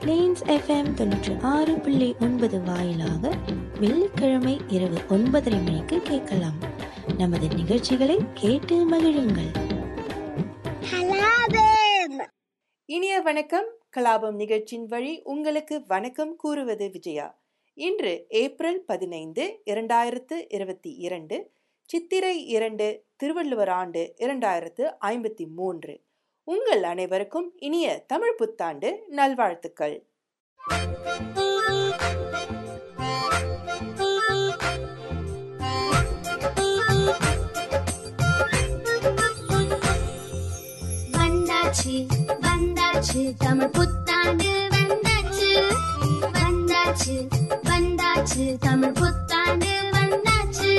Planes FM தொண்ணூற்றி ஆறு புள்ளி ஒன்பது வாயிலாக வெள்ளிக்கிழமை இரவு ஒன்பதரை மணிக்கு கேட்கலாம். நமது நிகழ்ச்சிகளை கேட்டு மகிழுங்கள். இனிய வணக்கம். கலாபம் நிகழ்ச்சியின் வழி உங்களுக்கு வணக்கம் கூறுவது விஜயா. இன்று ஏப்ரல் பதினைந்து இரண்டாயிரத்து இருபத்தி இரண்டு சித்திரை இரண்டு திருவள்ளுவர் ஆண்டு இரண்டாயிரத்து ஐம்பத்தி மூன்று. உங்கள் அனைவருக்கும் இனிய தமிழ் புத்தாண்டு நல்வாழ்த்துக்கள். வந்தாச்சு வந்தாச்சு தமிழ் புத்தாண்டு வந்தாச்சு. வந்தாச்சு வந்தாச்சு தமிழ் புத்தாண்டு வந்தாச்சு.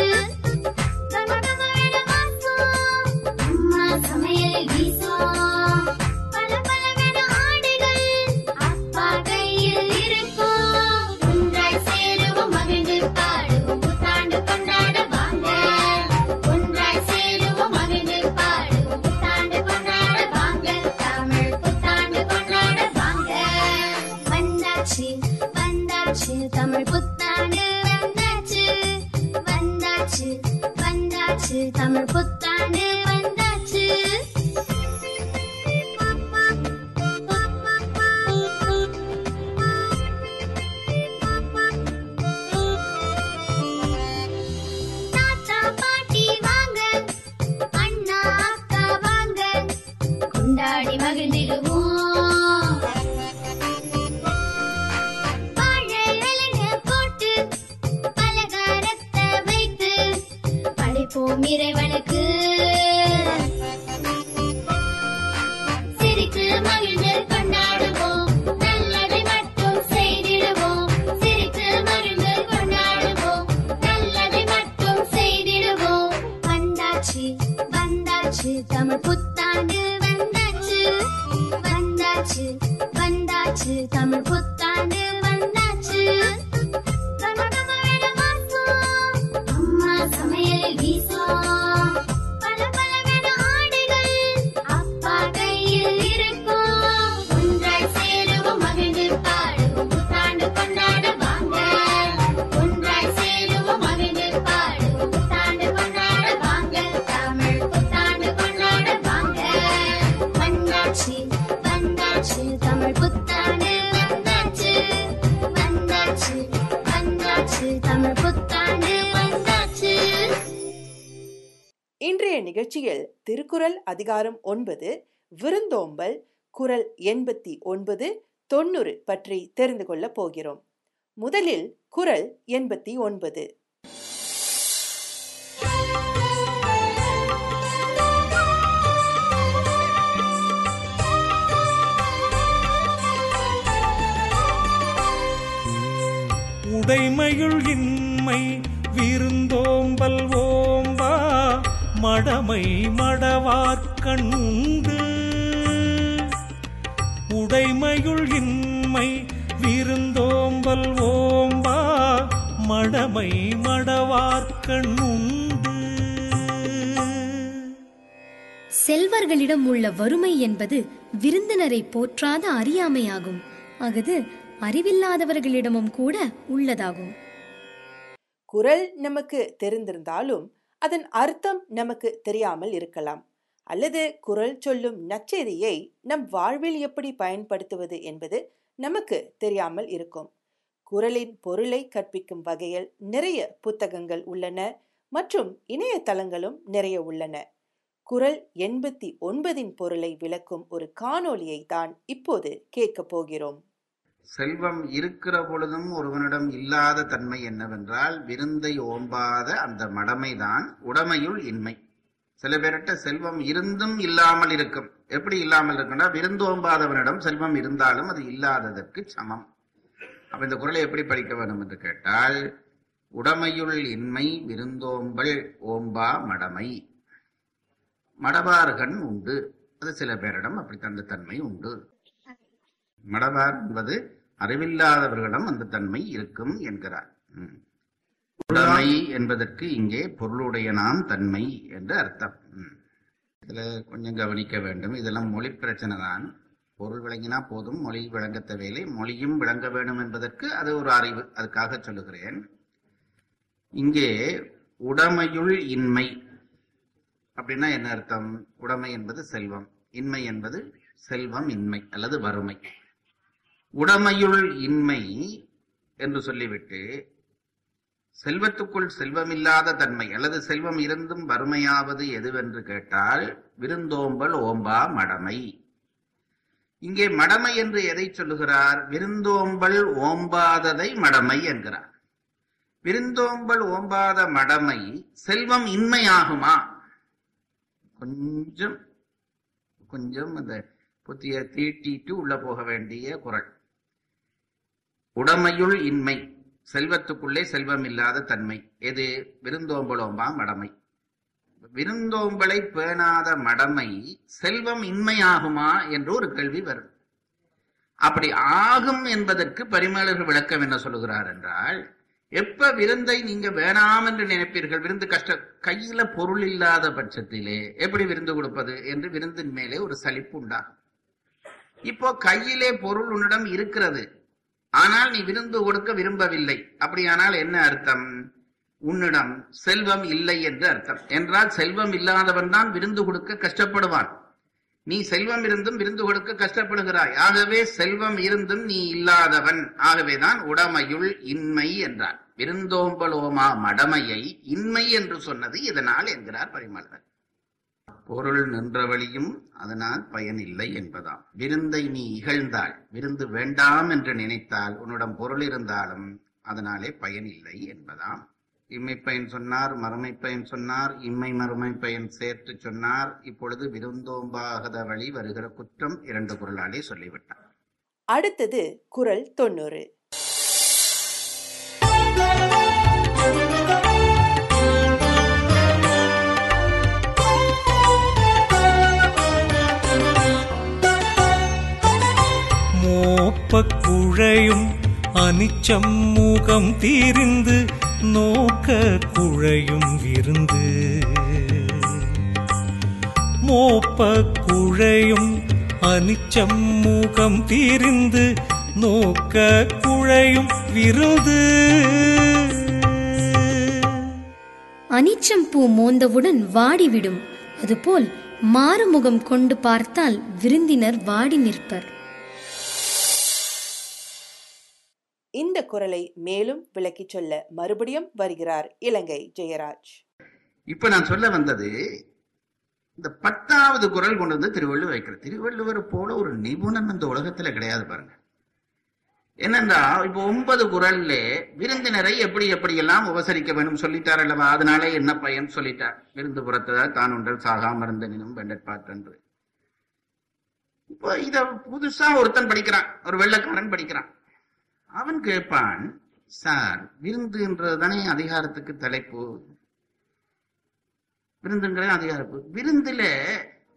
இன்றைய நிகழ்ச்சியில் திருக்குறள் அதிகாரம் ஒன்பது விருந்தோம்பல் குரல் எண்பத்தி ஒன்பது தொண்ணூறு பற்றி தெரிந்து கொள்ளப் போகிறோம். முதலில் குரல் எண்பத்தி ஒன்பது. உடைமையுள் இன்மை விருந்தோம்பல் மடமை மடவார்கண்ணுண்டு உடைமையுள் இன்மை விருந்தோம்பல் ஓம்பா மடமை மடவார்கண்ணுண்டு செல்வர்களிடம் உள்ள வறுமை என்பது விருந்தினரை போற்றாத அறியாமையாகும். அஃது அறிவில்லாதவர்களிடமும் கூட உள்ளதாகும். குரல் நமக்கு தெரிந்திருந்தாலும் அதன் அர்த்தம் நமக்கு தெரியாமல் இருக்கலாம். அல்லது குரல் சொல்லும் நச்செய்தியை நம் வாழ்வில் எப்படி பயன்படுத்துவது என்பது நமக்கு தெரியாமல் இருக்கும். குரலின் பொருளை கற்பிக்கும் வகையில் நிறைய புத்தகங்கள் உள்ளன மற்றும் இணையதளங்களும் நிறைய உள்ளன. குரல் எண்பத்தி ஒன்பதின் பொருளை விளக்கும் ஒரு காணொளியை தான் இப்போது கேட்கப் போகிறோம். செல்வம் இருக்கிற பொழுதும் ஒருவனிடம் இல்லாத தன்மை என்னவென்றால் விருந்தை ஓம்பாத அந்த மடமைதான் உடமையுள் இன்மை. சில பேர்கிட்ட செல்வம் இருந்தும் இல்லாமல் இருக்கும். எப்படி இல்லாமல் இருக்குன்னா விருந்தோம்பாதவனிடம் செல்வம் இருந்தாலும் அது இல்லாததற்கு சமம். அப்ப இந்த குரலை எப்படி படிக்க வேண்டும் என்று கேட்டால் உடமையுள் இன்மை விருந்தோம்பல் ஓம்பா மடமை. மடபார்கன் உண்டு. அது சில பேரிடம் அப்படி தந்த தன்மை உண்டு. மடவார் என்பது அறிவில்லாதவர்களிடம் அந்த தன்மை இருக்கும் என்கிறார். ம். உடைமை என்பதற்கு இங்கே பொருளுடைய நாம் தன்மை என்று அர்த்தம். இதுல கொஞ்சம் கவனிக்க வேண்டும். இதெல்லாம் மொழி பிரச்சனை தான். பொருள் விளங்கினா போதும் மொழி விளங்க தேவையில்லை. மொழியும் விளங்க வேண்டும் என்பதற்கு அது ஒரு அறிவு. அதுக்காக சொல்லுகிறேன். இங்கே உடைமையுள் இன்மை. அப்படின்னா என்ன அர்த்தம்? உடைமை என்பது செல்வம். இன்மை என்பது செல்வம் இன்மை அல்லது வறுமை. உடமையுள் இன்மை என்று சொல்லிவிட்டு செல்வத்துக்குள் செல்வமில்லாத தன்மை அல்லது செல்வம் இருந்தும் வறுமையாவது எதுவென்று கேட்டால் விருந்தோம்பல் ஓம்பா மடமை. இங்கே மடமை என்று எதை சொல்லுகிறார்? விருந்தோம்பல் ஓம்பாததை மடமை என்கிறார். விருந்தோம்பல் ஓம்பாத மடமை செல்வம் இன்மையாகுமா? கொஞ்சம் கொஞ்சம் அந்த புத்திய தீட்டிட்டு உள்ள போக வேண்டிய குரல். உடமையுள் இன்மை. செல்வத்துக்குள்ளே செல்வம் இல்லாத தன்மை. எது? விருந்தோம்பலோம்பா மடமை விருந்தோம்பலை பேணாத மடமை செல்வம் இன்மையாகுமா என்று ஒரு கேள்வி வரும். அப்படி ஆகும் என்பதற்கு பரிமேலர்கள் விளக்கம் என்ன சொல்லுகிறார் என்றால் எப்ப விருந்தை நீங்க வேணாம் என்று நினைப்பீர்கள் விருந்து கஷ்ட கையில பொருள் இல்லாத பட்சத்திலே எப்படி விருந்து கொடுப்பது என்று விருந்தின் மேலே ஒரு சலிப்பு உண்டாகும். இப்போ கையிலே பொருள் உன்னிடம் இருக்கிறது. ஆனால் நீ விருந்து கொடுக்க விரும்பவில்லை. அப்படியானால் என்ன அர்த்தம்? உன்னிடம் செல்வம் இல்லை என்று அர்த்தம். என்றால் செல்வம் இல்லாதவன் தான் விருந்து கொடுக்க கஷ்டப்படுவான். நீ செல்வம் இருந்தும் விருந்து கொடுக்க கஷ்டப்படுகிறாய். ஆகவே செல்வம் இருந்தும் நீ இல்லாதவன். ஆகவேதான் உடமையுள் இன்மை என்றார். விருந்தோம்பலோமா மடமையை இன்மை என்று சொன்னது இதனால் என்கிறார் பரிமளர் பொருள் நின்ற வழியும் அதனால் பயன் இல்லை என்பதாம். விருந்தை நீ இகழ்ந்தால் விருந்து வேண்டாம் என்று நினைத்தால் உன்னிடம் பொருள் இருந்தாலும் அதனாலே பயன் இல்லை என்பதாம். இம்மை பயன் சொன்னார் மறுமை பயன் சொன்னார் இம்மை மறுமை பயன் சேர்த்து சொன்னார். இப்பொழுது விருந்தோம்பாகத வழி வருகிற குற்றம் இரண்டு குரலாலே சொல்லிவிட்டார். அடுத்தது குரல் தொண்ணூறு. குழையும் அனிச்சம் முகம் தீரிந்து நோக்க குழையும் விருந்து. மோப்ப குழையும் அனிச்சம் முகம் தீரிந்து நோக்க குழையும் விருந்து. அனிச்சம் பூ மோந்தவுடன் வாடிவிடும். அதுபோல் மாறுமுகம் கொண்டு பார்த்தால் விருந்தினர் வாடி நிற்பர். இந்த குரலை மேலும் விளக்கி சொல்ல மறுபடியும் வருகிறார் இலங்கை ஜெயராஜ். இப்ப நான் சொல்ல வந்தது இந்த பத்தாவது குரல் கொண்டு வந்து திருவள்ளுவர் வைக்கிறது திருவள்ளுவர் போல ஒரு நிபுணன் இந்த உலகத்துல கிடையாது பாருங்க. என்னன்னா இப்போ ஒன்பது குரல்ல விருந்தினரை எப்படி எப்படி எல்லாம் உபசரிக்க வேணும் சொல்லிட்டார் அல்லவா? அதனாலே என்ன பயன் சொல்லிட்டார்? விருந்து புறத்ததால் தான் ஒன்றல் சாகாம இருந்தனும் வெண்டற்பாற்றன்று இப்போ இத புதுசா ஒருத்தன் படிக்கிறான் ஒரு வெள்ளக்காரன் படிக்கிறான். அவன் கேட்பான் சார் விருந்துன்றது தானே அதிகாரத்துக்கு தலைப்பு? விருந்துங்கிறது அதிகாரப்பு. விருந்துல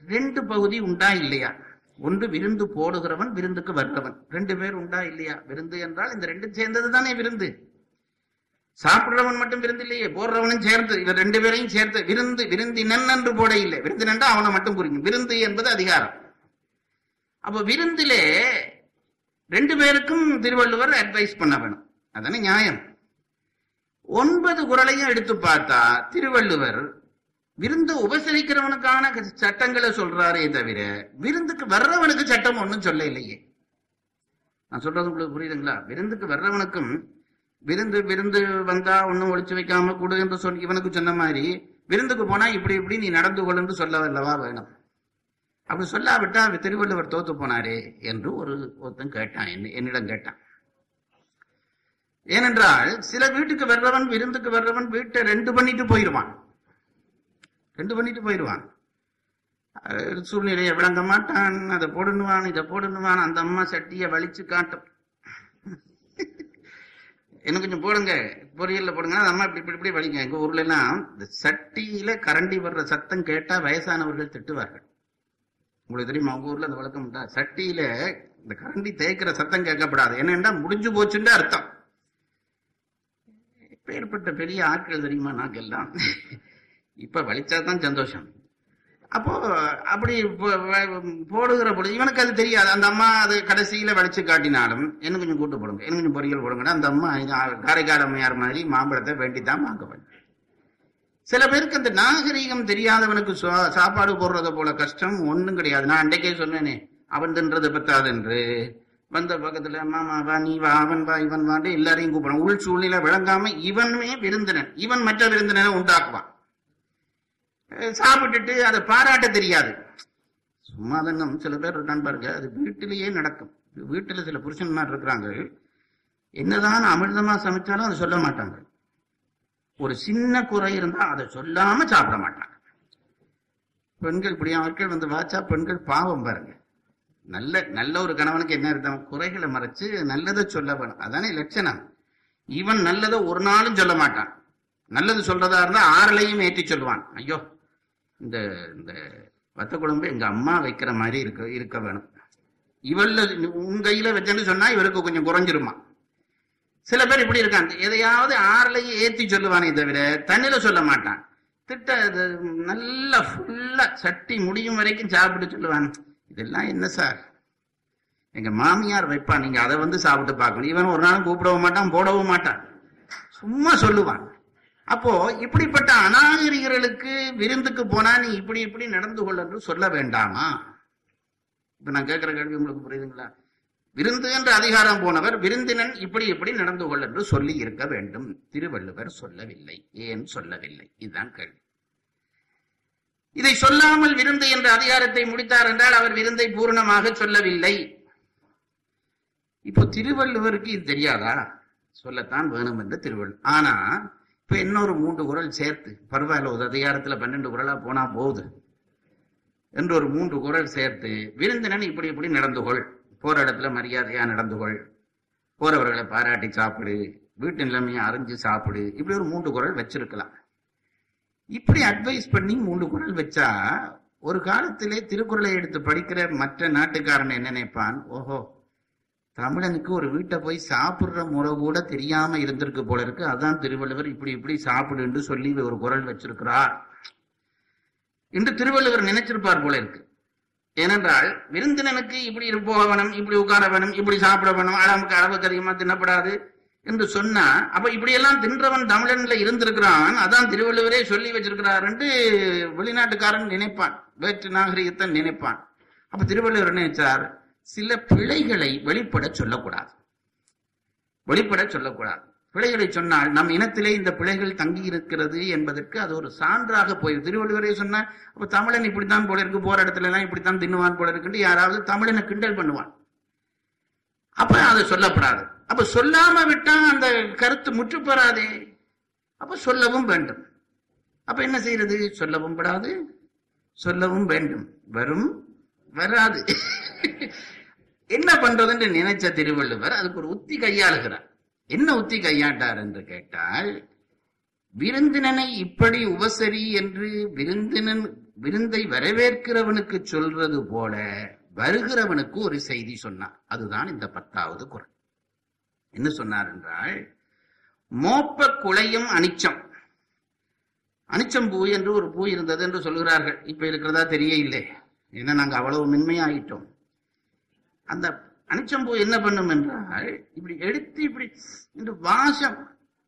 ரெண்டு பகுதி உண்டா இல்லையா? ஒன்று விருந்து போடுகிறவன் விருந்துக்கு வர்றவன். ரெண்டு பேர் உண்டா இல்லையா? விருந்து என்றால் இந்த ரெண்டும் சேர்ந்தது தானே விருந்து. சாப்பிடுறவன் மட்டும் விருந்து இல்லையே போடுறவனும் சேர்ந்து இவர் ரெண்டு பேரையும் சேர்த்து விருந்து விருந்து என்று போட இல்லை. விருந்து நன்றா அவனை மட்டும் குறிக்கும் விருந்து என்பது அதிகாரம். அப்ப விருந்திலே ரெண்டு பேருக்கும் திருவள்ளுவர் அட்வைஸ் பண்ண வேணும். அதானே நியாயம். ஒன்பது குரலையும் எடுத்து பார்த்தா திருவள்ளுவர் விருந்து உபசரிக்கிறவனுக்கான சட்டங்களை சொல்றாரே தவிர விருந்துக்கு வர்றவனுக்கு சட்டம் ஒன்றும் சொல்ல இல்லையே நான் சொல்றது உங்களுக்கு புரியுதுங்களா? விருந்துக்கு வர்றவனுக்கும் விருந்து விருந்து வந்தா ஒன்னும் ஒழிச்சு வைக்காம கொடு என்று சொல் இவனுக்கு சொன்ன மாதிரி விருந்துக்கு போனா இப்படி இப்படி நீ நடந்து கொள்ளுன்னு சொல்ல அல்லவா வேணும். அப்படி சொல்லாவிட்டா அவர் திருவள்ளுவர் தோத்து போனாரே என்று ஒரு ஒருத்தன் கேட்டான். என்னிடம் கேட்டான். ஏனென்றால் சில வீட்டுக்கு வர்றவன் விருந்துக்கு வர்றவன் வீட்டை ரெண்டு பண்ணிட்டு போயிடுவான் ரெண்டு பண்ணிட்டு போயிடுவான் சூழ்நிலையை விளங்க மாட்டான் அதை போடுனுவான் இதை போடுனுவான் அந்த அம்மா சட்டியை வலிச்சு காட்டும். இன்னும் கொஞ்சம் போடுங்க பொரியல்ல போடுங்க அந்த அம்மா இப்படி இப்படி இப்படி வலிங்க எங்க ஊர்ல எல்லாம் இந்த சட்டியில கரண்டி வர்ற சத்தம் கேட்டா வயசானவர்கள் திட்டுவார்கள். உங்களுக்கு தெரியுமா உங்க ஊர்ல அந்த வழக்கம் உண்டா? சட்டியில இந்த கரண்டி தேய்க்கிற சத்தம் கேட்கப்படாது. என்னென்னா முடிஞ்சு போச்சுன்னு அர்த்தம். பேர்பட்ட பெரிய ஆட்கள் தெரியுமா நாங்கெல்லாம் இப்ப வலிச்சாதான் சந்தோஷம். அப்போ அப்படி போடுகிற பொழுது இவனுக்கு அது தெரியாது. அந்த அம்மா அது கடைசியில வலிச்சு காட்டினாலும் என்ன கொஞ்சம் கூட்டு போடுங்க என்ன கொஞ்சம் பொரியல் போடுங்க அந்த அம்மா இது காரைக்கால் அம்மையார் மாதிரி மாம்பழத்தை வேண்டித்தான் வாங்க வேண்டும் சில பேருக்கு அந்த நாகரீகம் தெரியாதவனுக்கு சா- சாப்பாடு போடுறத போல கஷ்டம் ஒன்றும் கிடையாது. நான் அன்றைக்கே சொன்னேனே அவன் தின்றது பத்தாதென்று வந்த பக்கத்துல மாமா வா நீ வா அவன் வா இவன் வாண்டு எல்லாரையும் கூப்பிடுறான். உள் சூழ்நிலை விளங்காம இவனுமே விருந்தினன். இவன் மற்ற விருந்தினனை உண்டாக்குவான். சாப்பிட்டுட்டு அதை பாராட்ட தெரியாது. சும்மா தங்கம் சில பேர் நண்பர்கள் பாருங்க. அது வீட்டிலேயே நடக்கும். வீட்டுல சில புருஷன்மார் இருக்கிறாங்க. என்னதான் அமிர்தமா சமைச்சாலும் அதை சொல்ல மாட்டாங்க. ஒரு சின்ன குறை இருந்தா அதை சொல்லாம சாப்பிட மாட்டாங்க. பெண்கள் இப்படி ஆட்கள் வந்து வாச்சா பெண்கள் பாவம் பாருங்க. நல்ல நல்ல ஒரு கணவனுக்கு என்ன இருந்தா குறைகளை மறைச்சு நல்லதை சொல்ல வேணும். அதானே லட்சணம். இவன் நல்லதை ஒரு நாளும் சொல்ல மாட்டான். நல்லது சொல்றதா இருந்தா ஆறலையும் ஏற்றி சொல்லுவான். ஐயோ இந்த இந்த வத்த குழம்பு எங்க அம்மா வைக்கிற மாதிரி இருக்க இருக்க வேணும். இவள்ல உன் கையில வச்சேன்னு சொன்னா இவருக்கு கொஞ்சம் குறைஞ்சிருமா? சில பேர் இப்படி இருக்காங்க. எதையாவது ஆறலையும் ஏற்றி சொல்லுவானே தவிர தண்ணியில் சொல்ல மாட்டான். திட்ட இது நல்லா ஃபுல்லா சட்டி முடியும் வரைக்கும் சாப்பிட்டு சொல்லுவான். இதெல்லாம் என்ன சார்? எங்க மாமியார் வைப்பான் நீங்க அதை வந்து சாப்பிட்டு பார்க்கணும். இவன் ஒரு நாளும் கூப்பிடவும் மாட்டான் போடவும் மாட்டான். சும்மா சொல்லுவான். அப்போ இப்படிப்பட்ட அநாகரிகர்களுக்கு விருந்துக்கு போனா நீ இப்படி இப்படி நடந்து கொள்ளென்று சொல்ல வேண்டாமா? இப்ப நான் கேட்கிற கேள்வி உங்களுக்கு புரியுதுங்களா? விருந்து என்ற அதிகாரம் போனவர் விருந்தினன் இப்படி இப்படி நடந்து கொள் என்று சொல்லி இருக்க வேண்டும். திருவள்ளுவர் சொல்லவில்லை. ஏன் சொல்லவில்லை? இதுதான் கேள்வி. இதை சொல்லாமல் விருந்து என்ற அதிகாரத்தை முடித்தார் என்றால் அவர் விருந்தை பூரணமாக சொல்லவில்லை. இப்போ திருவள்ளுவருக்கு இது தெரியாதா? சொல்லத்தான் வேணும் என்று திருவள்ளுவர். ஆனா இப்ப இன்னொரு மூன்று குரல் சேர்த்து பரவாயில்ல ஒரு அதிகாரத்துல பன்னெண்டு குரலா போனா போகுது என்று ஒரு மூன்று குரல் சேர்த்து விருந்தினன் இப்படி இப்படி நடந்து கொள். போற இடத்துல மரியாதையா நடந்து கொள். போறவர்களை பாராட்டி சாப்பிடு. வீட்டு நிலைமையை அறிஞ்சு சாப்பிடு. இப்படி ஒரு மூன்று குரல் வச்சிருக்கலாம். இப்படி அட்வைஸ் பண்ணி மூன்று குரல் வச்சா ஒரு காலத்திலே திருக்குறளை எடுத்து படிக்கிற மற்ற நாட்டுக்காரன் என்ன நினைப்பான்? ஓஹோ தமிழனுக்கு ஒரு வீட்டை போய் சாப்பிடுற முறை கூட தெரியாம இருந்திருக்கு போல இருக்கு. அதான் திருவள்ளுவர் இப்படி இப்படி சாப்பிடுன்னு சொல்லி ஒரு குரல் வச்சிருக்கிறார். என்று திருவள்ளுவர் நினைச்சிருப்பார் போல இருக்கு. ஏனென்றால் விருந்தினனுக்கு இப்படி போக வேணும் இப்படி உட்கார வேணும் இப்படி சாப்பிட வேணும் அளவுக்கு அளவுக்கு அதிகமா தின்னப்படாது என்று சொன்னா அப்ப இப்படி எல்லாம் தின்றவன் தமிழன்ல இருந்திருக்கிறான் அதான் திருவள்ளுவரே சொல்லி வச்சிருக்கிறார் என்று வெளிநாட்டுக்காரன் நினைப்பான் வேற்று நாகரிகத்தை நினைப்பான். அப்ப திருவள்ளுவர் நினைச்சார்? சில பிழைகளை வெளிப்பட சொல்லக்கூடாது. வெளிப்பட சொல்லக்கூடாது. பிழைகளை சொன்னால் நம் இனத்திலே இந்த பிழைகள் தங்கி இருக்கிறது என்பதற்கு அது ஒரு சான்றாக போய் திருவள்ளுவரே சொன்னால் அப்போ தமிழன் இப்படித்தான் போல இருக்கு போற இடத்துல எல்லாம் இப்படித்தான் தின்னுவான் போல இருக்குன்னு யாராவது தமிழனை கிண்டல் பண்ணுவான். அப்ப அது சொல்லப்படாது. அப்ப சொல்லாம விட்டா அந்த கருத்து முற்றுப்பெறாதே அப்ப சொல்லவும் வேண்டும். அப்ப என்ன செய்யறது? சொல்லவும் படாது. சொல்லவும் வேண்டும். வரும் வராது. என்ன பண்றதுன்னு நினைச்ச திருவள்ளுவர் அதுக்கு ஒரு உத்தி கையாளுகிறார். என்ன உத்தி கையாண்டார் என்று கேட்டால் விருந்தினனை இப்படி உபசரி என்று விருந்தினன் விருந்தை வரவேற்கிறவனுக்கு சொல்றது போல வருகிறவனுக்கு ஒரு செய்தி சொன்னார் அதுதான் இந்த பத்தாவது குரல். என்ன சொன்னார் என்றால் மோப்ப குலையும் அனிச்சம். அனிச்சம் பூ என்று ஒரு பூ இருந்தது என்று சொல்கிறார்கள். இப்ப இருக்கிறதா தெரிய இல்லை ஏன்னா நாங்கள் அவ்வளவு மென்மையாயிட்டோம். அந்த அனிச்சம்பூ என்ன பண்ணும் என்றால் இப்படி எடுத்து இப்படி இந்த வாசம்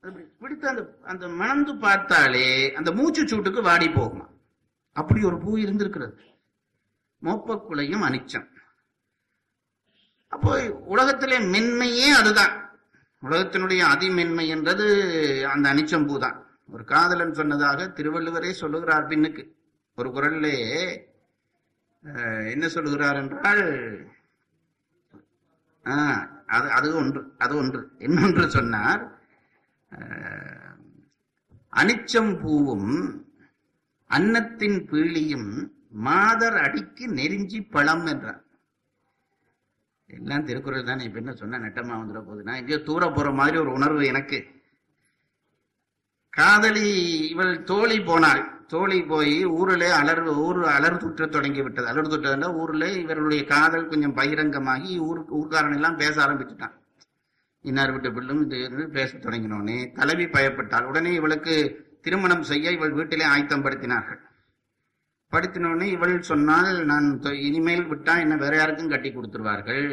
அப்படி பிடித்து அந்த அந்த மணந்து பார்த்தாலே அந்த மூச்சு சூட்டுக்கு வாடி போகுமா? அப்படி ஒரு பூ இருந்திருக்கிறது. மோப்பக்குலையும் அனிச்சம். அப்போ உலகத்திலே மென்மையே அதுதான். உலகத்தினுடைய அதிமென்மை என்றது அந்த அனிச்சம்பூ தான். ஒரு காதலன் சொன்னதாக திருவள்ளுவரே சொல்லுகிறார் பின்னுக்கு. ஒரு குரல்லே என்ன சொல்லுகிறார் என்றால் அது அது ஒன்று அது ஒன்று. இன்னொன்று சொன்னார் அனிச்சம் பூவும் அன்னத்தின் பீழியும் மாதர் அடிக்கு நெருஞ்சி பழம் என்றார். எல்லாம் திருக்குறள் தானே இப்ப என்ன சொன்ன நெட்டமா வந்துட போகுது? நான் எங்கேயோ தூர போற மாதிரி ஒரு உணர்வு எனக்கு. காதலி இவள் தோழி போனாள். தோழி போய் ஊரில் அலர் ஊர் அலர் துற்ற தொடங்கி விட்டது அலர் துற்றதுன்னா ஊரில் இவர்களுடைய காதல் கொஞ்சம் பகிரங்கமாகி ஊர் ஊர்க்காரன் எல்லாம் பேச ஆரம்பிச்சுட்டான். இன்னார் வீட்டு பிள்ளும் இது பேச தொடங்கினோடனே தலைவி பயப்பட்டாள். உடனே இவளுக்கு திருமணம் செய்ய இவள் வீட்டிலே ஆயத்தம் படுத்தினார்கள். படுத்தினோடனே இவள் சொன்னால் நான் இனிமேல் விட்டா என்ன வேற யாருக்கும் கட்டி கொடுத்துருவார்கள்?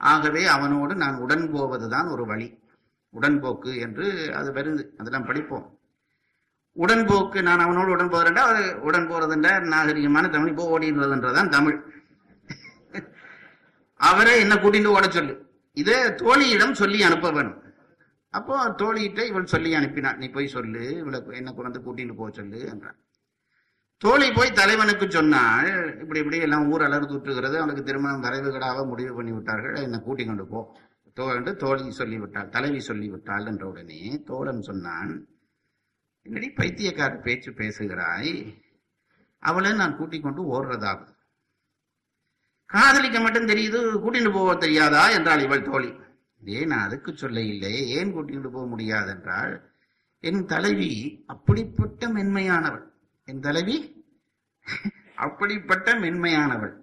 ஆகவே அவனோடு நான் உடன் போவதுதான் ஒரு வழி. உடன்போக்கு என்று அது வருது. அதெல்லாம் படிப்போம். உடன்போக்கு நான் அவனோடு உடன் போகிறேன்டா அவர் உடன் போறதுன்ற நாகரிகமான தமிழ் இப்போ ஓடின்றதுன்றதான் தமிழ். அவரே என்ன கூட்டிட்டு ஓட சொல்லு. இதை தோழியிடம் சொல்லி அனுப்ப வேணும். அப்போ தோழியிட்ட இவள் சொல்லி அனுப்பினான் நீ போய் சொல்லு இவளை என்ன கொண்டு கூட்டிட்டு போக சொல்லு என்றான். தோழி போய் தலைவனுக்கு சொன்னால் இப்படி இப்படி எல்லாம் ஊர் அலறு தூற்றுகிறது அவனுக்கு திருமணம் வரைவுகளாக முடிவு பண்ணி விட்டார்கள் என்னை கூட்டி கொண்டு போ. தோழன்று தோழி சொல்லிவிட்டாள் தலைவி சொல்லிவிட்டாள் என்ற உடனே தோழன் சொன்னான் என்னடி பைத்தியக்கார பேச்சு பேசுகிறாய்? அவளை நான் கூட்டிக் கொண்டு ஓடுறதாகும். காதலிக்க மட்டும் தெரியுது கூட்டிட்டு போக தெரியாதா? என்றாள் இவள் தோழி. ஏன் நான் அதுக்கு சொல்ல இல்லை ஏன் கூட்டிட்டு போக முடியாது? என்றால் என் தலைவி அப்படிப்பட்ட மென்மையானவள். என் தலைவி? அப்படிப்பட்ட மென்மையானவள்.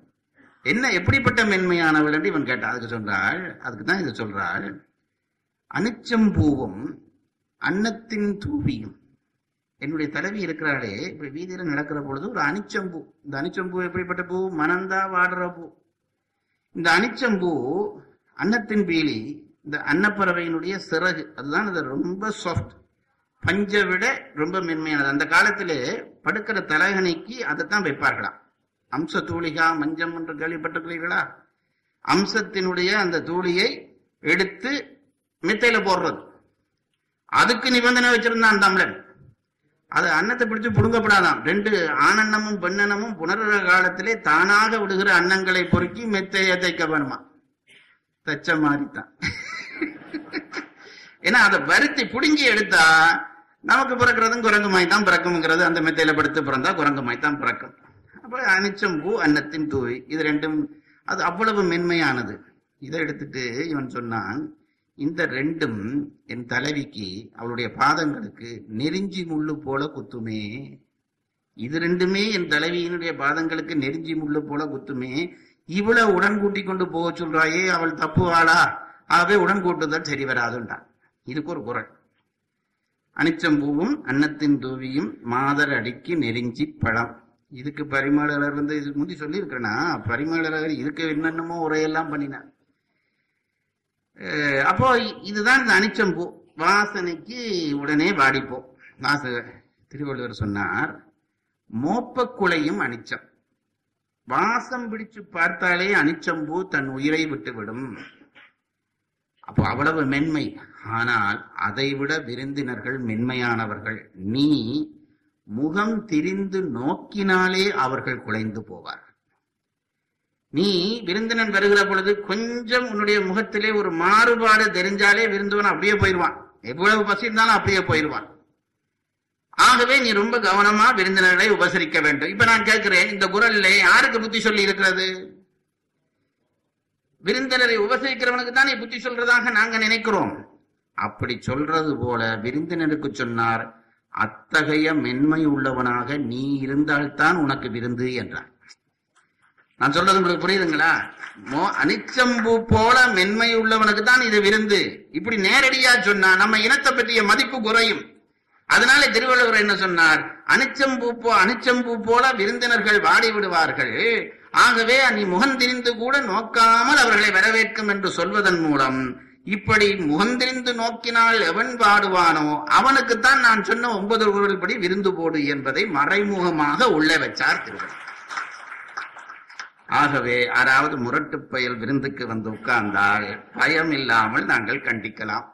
என்ன எப்படிப்பட்ட மென்மையானவள் என்று இவன் கேட்டான். அதுக்கு சொல்றாள் அதுக்கு தான் இதை சொல்றாள். அனிச்சம்பூவும் அன்னத்தின் தூவியும். என்னுடைய தலைவி இருக்கிறாளே இப்படி வீதியில நடக்கிற பொழுது ஒரு அனிச்சம்பூ இந்த அனிச்சம்பூ எப்படிப்பட்ட பூ? மனந்தா வாடுற பூ. இந்த அனிச்சம்பூ அன்னத்தின் பீலி இந்த அன்னப்பறவையினுடைய சிறகு அதுதான் இது ரொம்ப சாஃப்ட் பஞ்சை விட ரொம்ப மென்மையானது. அந்த காலத்திலே படுக்கிற தலைகணிக்கு அதைத்தான் வைப்பார்களாம். அம்ச தூளிகா மஞ்சம் என்று கேள்விப்பட்டிருக்கிறீர்களா? அம்சத்தினுடைய அந்த தூளியை எடுத்து மித்தையில போடுறது. அதுக்கு நிபந்தனை வச்சிருந்தான் தமிழன் அது அன்னத்தை பிடிச்சு புடுங்கப்படாதான். ரெண்டு ஆனன்னமும் பெண்ணனமும் புனர காலத்திலே தானாக விடுகிற அன்னங்களை பொறுக்கி மெத்தைய தைக்க வேணுமா? தச்ச மாதிரி தான் ஏன்னா அதை வருத்தி புடுங்கி எடுத்தா நமக்கு பிறக்கிறதும் குரங்குமாய் தான் பிறக்கும்ங்கிறது அந்த மெத்தையில படுத்து பிறந்தா குரங்குமாய் தான் பிறக்கும். அப்ப அனிச்சம் பூ அன்னத்தின் தூவி இது ரெண்டும் அது அவ்வளவு மென்மையானது. இதை எடுத்துட்டு இவன் சொன்னான் இந்த ரெண்டும் என் தலைவிக்கு அவளுடைய பாதங்களுக்கு நெருஞ்சி முள்ளு போல குத்துமே. இது ரெண்டுமே என் தலைவியினுடைய பாதங்களுக்கு நெருஞ்சி முள்ளு போல குத்துமே. இவளை உடன் கூட்டி கொண்டு போக சொல்றாயே அவள் தப்புவாளா ஆகவே உடன் கூட்டுதல் சரி வராதுன்றான். இதுக்கு ஒரு குரல். அனிச்சம்பூவும் அன்னத்தின் தூவியும் மாதர் அடிக்கு நெருஞ்சி பழம். இதுக்கு பரிமாளர் வந்து இது முந்தி சொல்லியிருக்கிறேன்னா பரிமாளர் இதுக்கு என்னென்னமோ உரையெல்லாம் பண்ணினார். அப்போ இதுதான் இந்த அனிச்சம்பூ வாசனைக்கு உடனே வாடிப்போம் வாச திருவள்ளுவர் சொன்னார் மோப்பக்குலையும் அனிச்சம். வாசம் பிடிச்சு பார்த்தாலே அனிச்சம்பூ தன் உயிரை விட்டுவிடும். அப்போ அவ்வளவு மென்மை. ஆனால் அதைவிட விருந்தினர்கள் மென்மையானவர்கள். நீ முகம் திரிந்து நோக்கினாலே அவர்கள் குலைந்து போவார் நீ விருந்தினன் வருகிற பொழுது கொஞ்சம் உன்னுடைய முகத்திலே ஒரு மாறுபாடு தெரிஞ்சாலே விருந்தவன் அப்படியே போயிடுவான். எவ்வளவு பசி இருந்தாலும் அப்படியே போயிடுவான். ஆகவே நீ ரொம்ப கவனமா விருந்தினர்களை உபசரிக்க வேண்டும். இப்ப நான் கேட்கிறேன் இந்த குரல்ல யாருக்கு புத்தி சொல்லி இருக்கிறது? விருந்தினரை உபசரிக்கிறவனுக்கு தானே புத்தி சொல்றதாக நாங்க நினைக்கிறோம். அப்படி சொல்றது போல விருந்தினருக்கு சொன்னார் அத்தகைய மென்மை உள்ளவனாக நீ இருந்தால்தான் உனக்கு விருந்து என்றார் நான் சொல்றது உங்களுக்கு புரியுதுங்களா? மோ அனிச்சம்பூ போல மென்மை உள்ளவனுக்கு தான் இது விருந்து. இப்படி நேரடியா சொன்னா நம்ம இனத்தை பற்றிய மதிப்பு குறையும். அதனால திருவள்ளுவர் என்ன சொன்னார்? அனிச்சம்பூ போ அனிச்சம்பூ போல விருந்தினர்கள் வாடி விடுவார்கள் ஆகவே நீ முகந்திரிந்து கூட நோக்காமல் அவர்களை வரவேற்கும் என்று சொல்வதன் மூலம் இப்படி முகந்திரிந்து நோக்கினால் எவன் பாடுவானோ அவனுக்குத்தான் நான் சொன்ன ஒன்பது குரல் படி விருந்து போடு என்பதை மறைமுகமாக உள்ளே வச்சார் திருவள்ளுவர் ஆகவே யாராவது முரட்டு பயல் விருந்துக்கு வந்து உட்கார்ந்தால் பயம் இல்லாமல் நாங்கள் கண்டிக்கலாம்.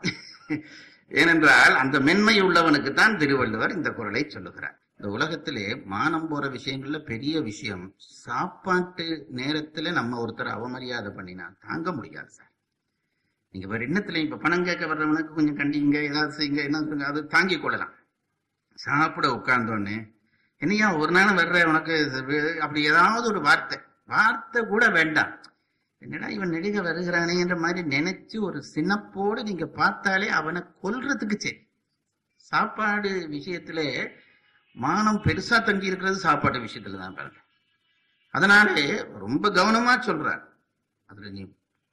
ஏனென்றால் அந்த மென்மை உள்ளவனுக்கு தான் திருவள்ளுவர் இந்த குரலை சொல்லுகிறார். இந்த உலகத்திலே மானம் போற விஷயங்கள்ல பெரிய விஷயம். சாப்பாட்டு நேரத்துல நம்ம ஒருத்தர் அவமரியாதை பண்ணினா தாங்க முடியாது சார். நீங்க வேற எண்ணத்துல இப்ப பணம் கேட்க வர்றவனுக்கு கொஞ்சம் கண்டிங்க ஏதாவது செய்யுங்க என்ன சொல்லுங்க அது தாங்கிக் கொள்ளலாம். சாப்பிட உட்கார்ந்தோடனே என்னையா ஒரு நாள் வர்ற உனக்கு அப்படி ஏதாவது ஒரு வார்த்தை. வார்த்தை கூட வேண்டாம். என்னடா இவன் நெடுக வருகிறானே என்ற மாதிரி நினைச்சு ஒரு சினப்போடு நீங்க பார்த்தாலே அவனை கொல்றதுக்கு சரி. சாப்பாடு விஷயத்துல மானம் பெருசா தங்கி இருக்கிறது சாப்பாடு விஷயத்துல தான் பாருங்க. அதனாலே ரொம்ப கவனமா சொல்றார். அதுல நீ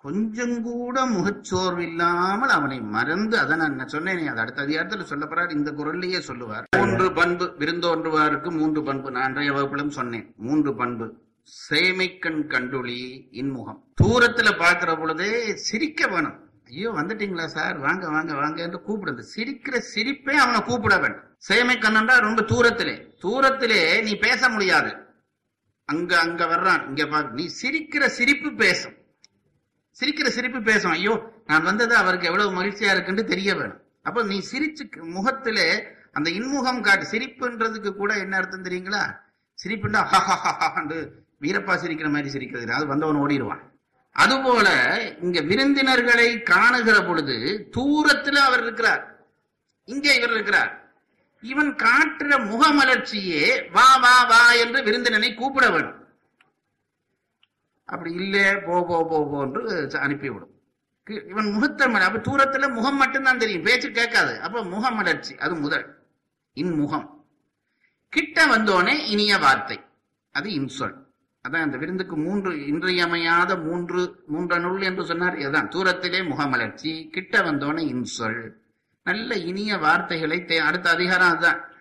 கொஞ்சம் கூட முகச்சோர்வு இல்லாமல் அவனை மறந்து அதை நான் சொன்னேனே அது அடுத்த அதிகாரத்தில் சொல்லப்படுறார் இந்த குரல்லையே சொல்லுவார். மூன்று பண்பு விருந்தோன்றுவாருக்கு மூன்று பண்பு. நான் அன்றைய வகுப்பிலும் சொன்னேன் மூன்று பண்பு. சேமைக்கண் கண்டுளி இன்முகம். தூரத்துல பாக்குற பொழுதே சிரிக்க வேணும். ஐயோ வந்துட்டீங்களா சார்? வாங்க வாங்க வாங்க என்று கூப்பிடுறது. சிரிக்கிற சிரிப்பே அவனை கூப்பிட வேண்டும். சேமை கண்ணன்றா ரொம்ப தூரத்திலே. தூரத்திலே நீ பேச முடியாது. அங்க அங்க வர்றான். இங்க பாரு நீ சிரிக்கிற சிரிப்பு பேசும். சிரிக்கிற சிரிப்பு பேசும் ஐயோ நான் வந்தது அவருக்கு எவ்வளவு மகிழ்ச்சியா இருக்குன்னு தெரிய வேணும். அப்ப நீ சிரிச்சு முகத்திலே அந்த இன்முகம் காட்டு. சிரிப்புன்றதுக்கு கூட என்ன அர்த்தம் தெரியுங்களா? சிரிப்புண்டா ஹஹஹஹான்னு வீரப்பா சிரிக்கிற மாதிரி சிரிக்கிறது. அது வந்தவன் ஓடிடுவான். அதுபோல இங்க விருந்தினர்களை காணுகிற பொழுது தூரத்துல அவர் இருக்கிறார். இங்க இவர் இருக்கிறார். இவன் காட்டுற முகமலர்ச்சியே வா வா வா என்று விருந்தினனை கூப்பிட வேண்டும் அப்படி இல்ல போ போ போ போன்று அனுப்பிவிடும். இவன் முகத்தமிழ் அப்ப தூரத்துல முகம் மட்டும்தான் தெரியும். பேச்சு கேட்காது. அப்ப முகமலர்ச்சி அது முதல். இன்முகம். கிட்ட வந்தோனே இனிய வார்த்தை. அது இன்சொல். அதான் அந்த விருந்துக்கு மூன்று இன்றியமையாத மூன்று மூன்ற நூல் என்று சொன்னார். இதுதான். தூரத்திலே முகமலர்ச்சி கிட்ட வந்தோனே இன்சொல். நல்ல இனிய வார்த்தைகளை தே- அடுத்த அதிகாரம் அதுதான்.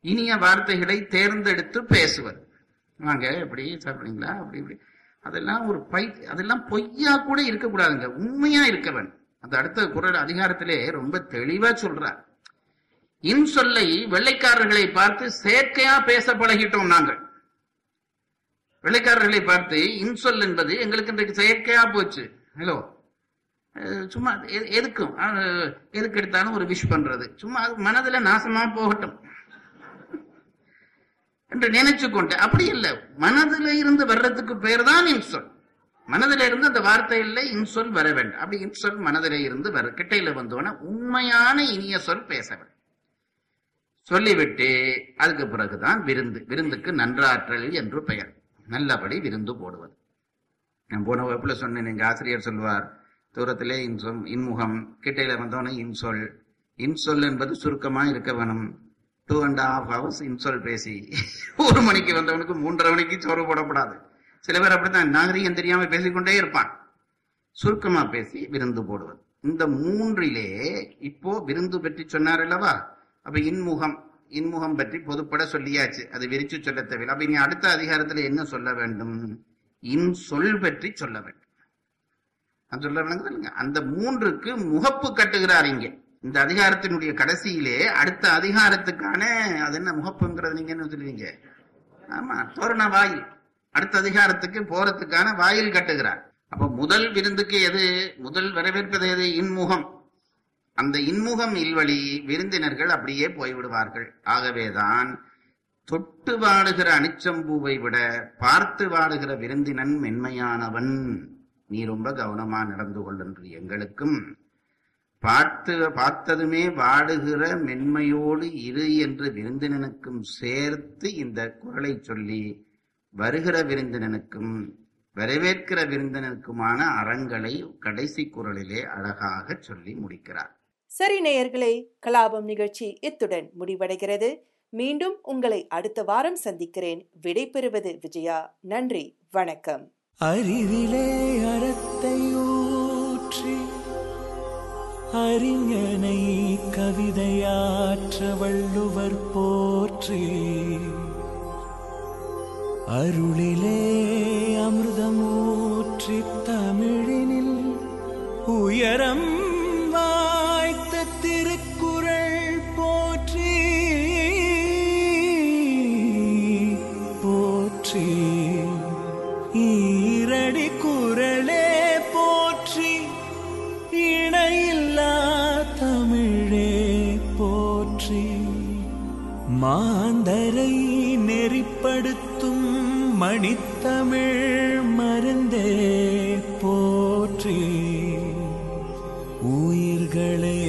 இனிய வார்த்தைகளை தேர்ந்தெடுத்து பேசுவது. வாங்க இப்படி சாப்பிடுறீங்களா அப்படி இப்படி. அதெல்லாம் ஒரு பை அதெல்லாம் பொய்யா கூட இருக்கக்கூடாதுங்க. உண்மையா இருக்க வேண்டும் அந்த அடுத்த குரல் அதிகாரத்திலே ரொம்ப தெளிவா சொல்றார். இன்சொல்லை வெள்ளைக்காரர்களை பார்த்து செயற்கையா பேச பழகிட்டோம் நாங்கள். வெள்ளைக்காரர்களை பார்த்து இன்சொல் என்பது எங்களுக்கு இன்றைக்கு செயற்கையா போச்சு. ஹலோ. சும்மா எதுக்கும்? எதுக்கு எடுத்தாலும் ஒரு விஷ் பண்றது. சும்மா அது மனதுல நாசமா போகட்டும். என்று நினைச்சு கொண்டு அப்படி இல்லை. மனதில இருந்து வர்றதுக்கு பேர் தான் இன்சொல் மனதில இருந்து அந்த வார்த்தையில இன்சொல் வர வேண்டும். அப்படி இன்சொல் மனதில இருந்து வர கிட்டையில வந்தோன்னா உண்மையான இனிய சொல் பேச வேண்டும். சொல்லிவிட்டு அதுக்கு பிறகுதான் விருந்து விருந்துக்கு நன்றாற்றல் என்று பெயர். நல்லபடி விருந்து போடுவது. நான் போன வகுப்புல சொன்னேன் எங்க ஆசிரியர் சொல்வார் தூரத்திலே இன்சொல் இன்முகம் கிட்டையில வந்தோன்னே இன்சொல் இன்சொல் என்பது சுருக்கமா இருக்க வேணும். டூ அண்ட் ஹாஃப் ஹவர்ஸ் இன்சொல் பேசி. ஒரு மணிக்கு வந்தவனுக்கு மூன்றரை மணிக்கு சோறு போடப்படாது. சில பேர் அப்படித்தான் நாகரிகம் தெரியாம பேசிக்கொண்டே இருப்பான். சுருக்கமா பேசி விருந்து போடுவது. இந்த மூன்றிலே இப்போ விருந்து பற்றி சொன்னார் அல்லவா? அப்ப இன்முகம் இன்முகம் பற்றி பொதுப்பட சொல்லியாச்சு. அது விரிச்சு சொல்ல தேவையில்லை. அப்ப இனி அடுத்த அதிகாரத்துல என்ன சொல்ல வேண்டும்? இன் சொல் பற்றி சொல்ல வேண்டும். அது சொல்ல வேணுங்க அந்த மூன்றுக்கு முகப்பு கட்டுகிறார் இங்கே. இந்த அதிகாரத்தினுடைய கடைசியிலே அடுத்த அதிகாரத்துக்கான அது என்ன முகப்புங்கிறது நீங்க என்ன சொல்லுவீங்க? ஆமா தோரண வாயில். அடுத்த அதிகாரத்துக்கு போறதுக்கான வாயில் கட்டுகிறார். அப்ப முதல் விருந்துக்கு எது? முதல் வரவேற்பது எது? இன்முகம். அந்த இன்முகம் இல்வழி விருந்தினர்கள் அப்படியே போய்விடுவார்கள். ஆகவேதான் தொட்டு வாடுகிற அனிச்சம்பூவை விட பார்த்து வாடுகிற விருந்தினன் மென்மையானவன். நீ ரொம்ப கவனமா நடந்து கொள் எங்களுக்கும் பார்த்து பார்த்ததுமே வாடுகிற மென்மையோடு இரு என்று விருந்தினனுக்கும் சேர்த்து இந்த குரலை சொல்லி வருகிற விருந்தினனுக்கும் வரவேற்கிற விருந்தினனுக்குமான அறங்களை கடைசி குரலிலே அழகாக சொல்லி முடிக்கிறார். சரி நேயர்களே கலாபம் நிகழ்ச்சி இத்துடன் முடிவடைகிறது. மீண்டும் உங்களை அடுத்த வாரம் சந்திக்கிறேன். விடை பெறுவது விஜயா. நன்றி வணக்கம். அறிவிலே அறத்தை அறிஞனை கவிதையாற்ற வள்ளுவர் போற்றி. அருளிலே அமிர்தமூற்றி தமிழினில் உயரம் படுத்தும் மணித்தமிழ் மருந்தே போற்றி. உயிர்களே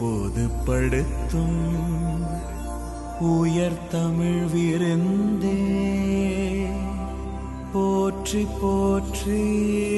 பொதுப்படுத்தும் உயர் தமிழ் விருந்தே. போற்றி போற்றி.